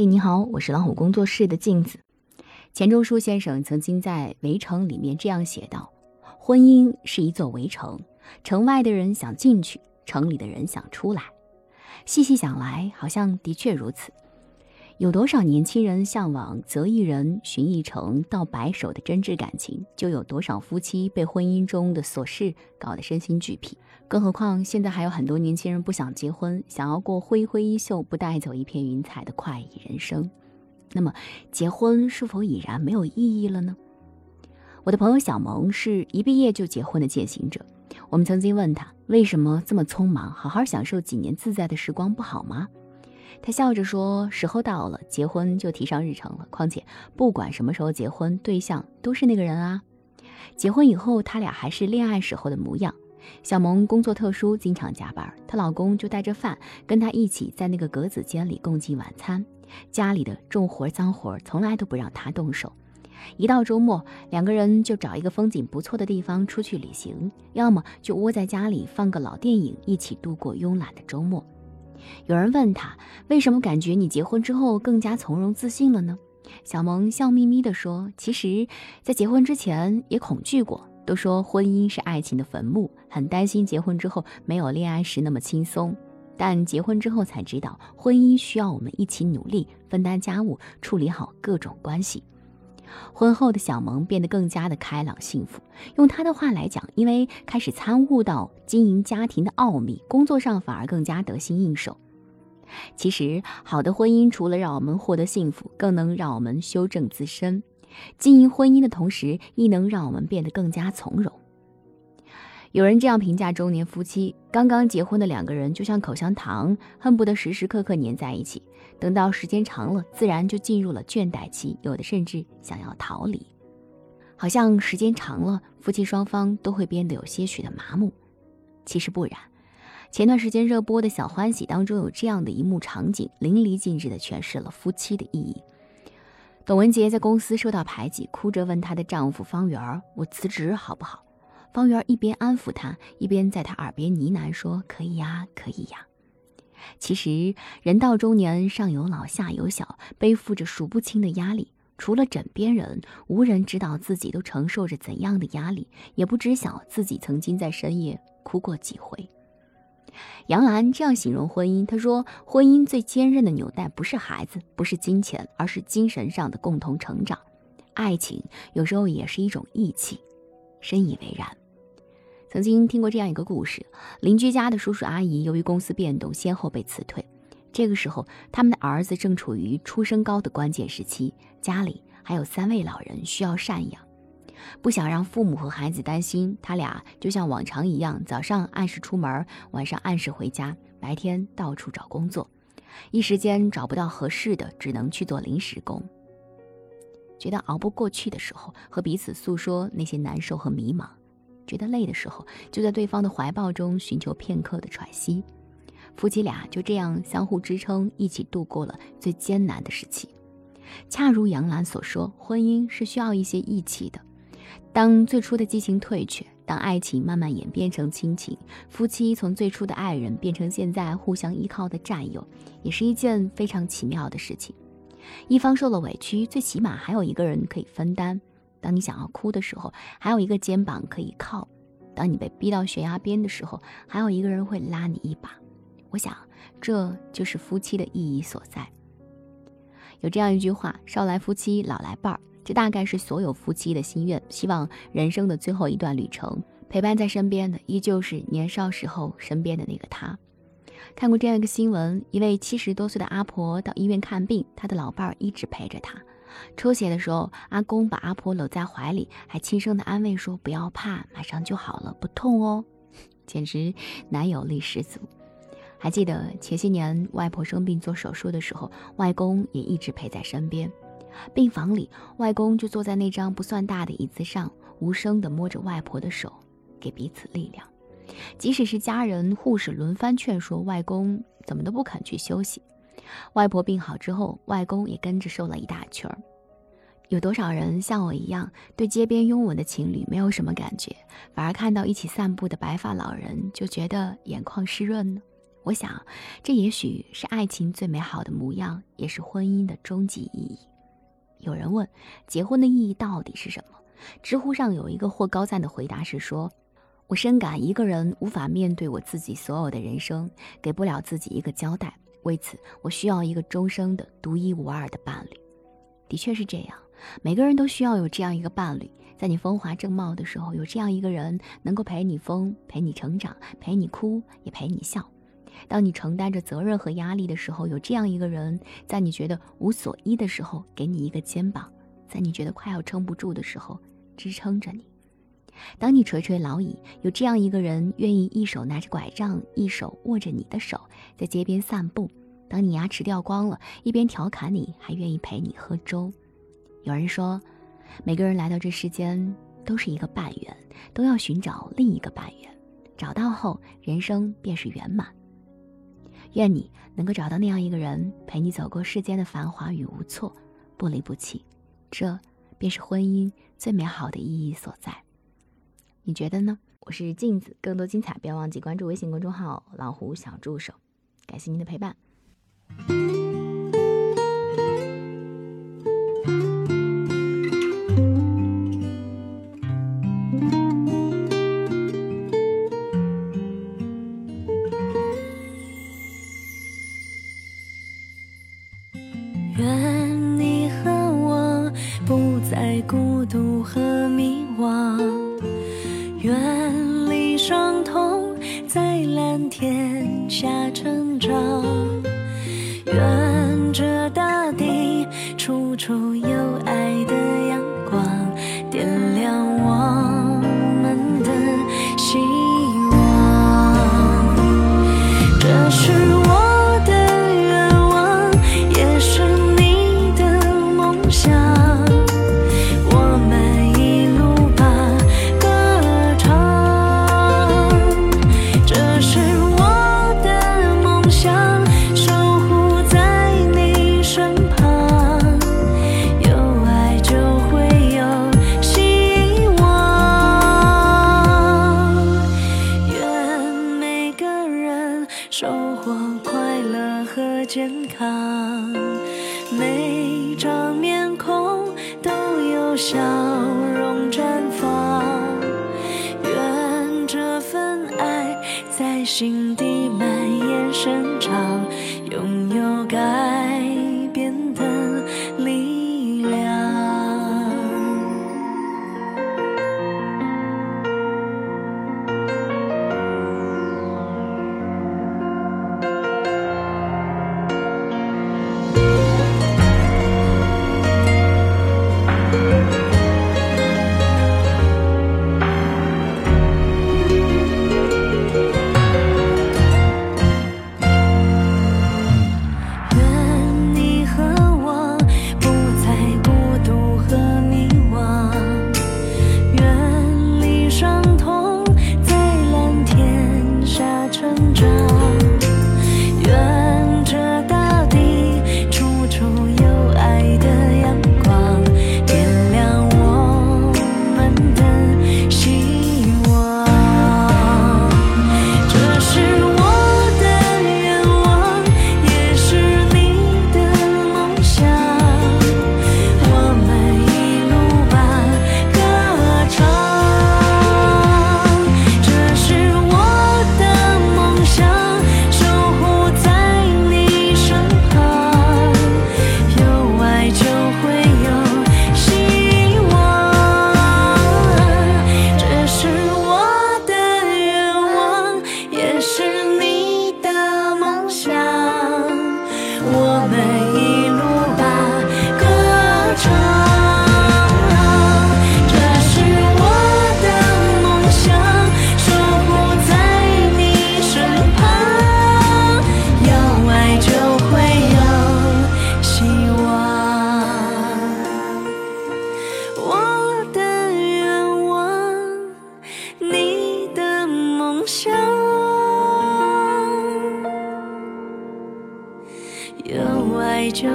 嘿，你好，我是老虎工作室的镜子。钱钟书先生曾经在《围城》里面这样写道：“婚姻是一座围城，城外的人想进去，城里的人想出来。”细细想来，好像的确如此。有多少年轻人向往择一人、寻一城、到白首的真挚感情，就有多少夫妻被婚姻中的琐事搞得身心俱疲。更何况现在还有很多年轻人不想结婚，想要过挥挥衣袖不带走一片云彩的快意人生。那么，结婚是否已然没有意义了呢？我的朋友小萌是一毕业就结婚的践行者。我们曾经问他为什么这么匆忙，好好享受几年自在的时光不好吗？他笑着说：“时候到了，结婚就提上日程了。况且不管什么时候结婚，对象都是那个人啊。结婚以后，他俩还是恋爱时候的模样。小萌工作特殊，经常加班，她老公就带着饭跟她一起在那个格子间里共进晚餐。家里的重活脏活从来都不让她动手。一到周末，两个人就找一个风景不错的地方出去旅行，要么就窝在家里放个老电影，一起度过慵懒的周末。”有人问他为什么感觉你结婚之后更加从容自信了呢？小萌笑眯眯地说：“其实，在结婚之前也恐惧过，都说婚姻是爱情的坟墓，很担心结婚之后没有恋爱时那么轻松。但结婚之后才知道，婚姻需要我们一起努力，分担家务，处理好各种关系。”婚后的小萌变得更加的开朗幸福。用她的话来讲，因为开始参悟到经营家庭的奥秘，工作上反而更加得心应手。其实，好的婚姻除了让我们获得幸福，更能让我们修正自身。经营婚姻的同时，亦能让我们变得更加从容。有人这样评价中年夫妻：刚刚结婚的两个人就像口香糖，恨不得时时刻刻粘在一起。等到时间长了，自然就进入了倦怠期，有的甚至想要逃离。好像时间长了，夫妻双方都会变得有些许的麻木。其实不然，前段时间热播的小欢喜当中有这样的一幕场景，淋漓尽致地诠释了夫妻的意义。董文杰在公司受到排挤，哭着问她的丈夫方圆：“我辞职好不好？”方圆一边安抚她，一边在她耳边呢喃说：“可以呀，可以呀。”其实人到中年，上有老下有小，背负着数不清的压力。除了枕边人，无人知道自己都承受着怎样的压力，也不知晓自己曾经在深夜哭过几回。杨澜这样形容婚姻：“她说，婚姻最坚韧的纽带不是孩子，不是金钱，而是精神上的共同成长。爱情有时候也是一种义气。”深以为然。曾经听过这样一个故事：邻居家的叔叔阿姨由于公司变动，先后被辞退。这个时候，他们的儿子正处于初升高的关键时期，家里还有三位老人需要赡养。不想让父母和孩子担心，他俩就像往常一样，早上按时出门，晚上按时回家，白天到处找工作。一时间找不到合适的，只能去做临时工。觉得熬不过去的时候，和彼此诉说那些难受和迷茫；觉得累的时候，就在对方的怀抱中寻求片刻的喘息。夫妻俩就这样相互支撑，一起度过了最艰难的时期。恰如杨澜所说，婚姻是需要一些义气的。当最初的激情退却，当爱情慢慢演变成亲情，夫妻从最初的爱人变成现在互相依靠的战友，也是一件非常奇妙的事情。一方受了委屈，最起码还有一个人可以分担；当你想要哭的时候，还有一个肩膀可以靠；当你被逼到悬崖边的时候，还有一个人会拉你一把。我想，这就是夫妻的意义所在。有这样一句话：“少来夫妻老来伴儿。”这大概是所有夫妻的心愿。希望人生的最后一段旅程，陪伴在身边的依旧是年少时候身边的那个他。看过这样一个新闻：一位七十多岁的阿婆到医院看病，她的老伴儿一直陪着她。抽血的时候，阿公把阿婆搂在怀里，还轻声的安慰说：“不要怕，马上就好了，不痛哦。”简直男友力十足。还记得前些年外婆生病做手术的时候，外公也一直陪在身边。病房里，外公就坐在那张不算大的椅子上，无声地摸着外婆的手，给彼此力量。即使是家人、护士轮番劝说外公，怎么都不肯去休息。外婆病好之后，外公也跟着瘦了一大圈儿。有多少人像我一样，对街边拥吻的情侣没有什么感觉，反而看到一起散步的白发老人就觉得眼眶湿润呢？我想，这也许是爱情最美好的模样，也是婚姻的终极意义。有人问，结婚的意义到底是什么？知乎上有一个获高赞的回答是说：“我深感一个人无法面对我自己所有的人生，给不了自己一个交代，为此我需要一个终生的独一无二的伴侣。”的确是这样，每个人都需要有这样一个伴侣，在你风华正茂的时候，有这样一个人能够陪你疯，陪你成长，陪你哭，也陪你笑。当你承担着责任和压力的时候，有这样一个人，在你觉得无所依的时候，给你一个肩膀；在你觉得快要撑不住的时候，支撑着你。当你垂垂老矣，有这样一个人，愿意一手拿着拐杖，一手握着你的手，在街边散步。当你牙齿掉光了，一边调侃你，还愿意陪你喝粥。有人说，每个人来到这世间都是一个半圆，都要寻找另一个半圆，找到后，人生便是圆满。愿你能够找到那样一个人，陪你走过世间的繁华与无措，不离不弃，这便是婚姻最美好的意义所在。你觉得呢？我是镜子，更多精彩，不要忘记关注微信公众号“老虎小助手”。感谢您的陪伴。愿你和我不再孤独和迷惘，远离伤痛，在蓝天下成长。健康，每张面孔都有笑容绽放。愿这份爱在心底蔓延生长，想。有爱就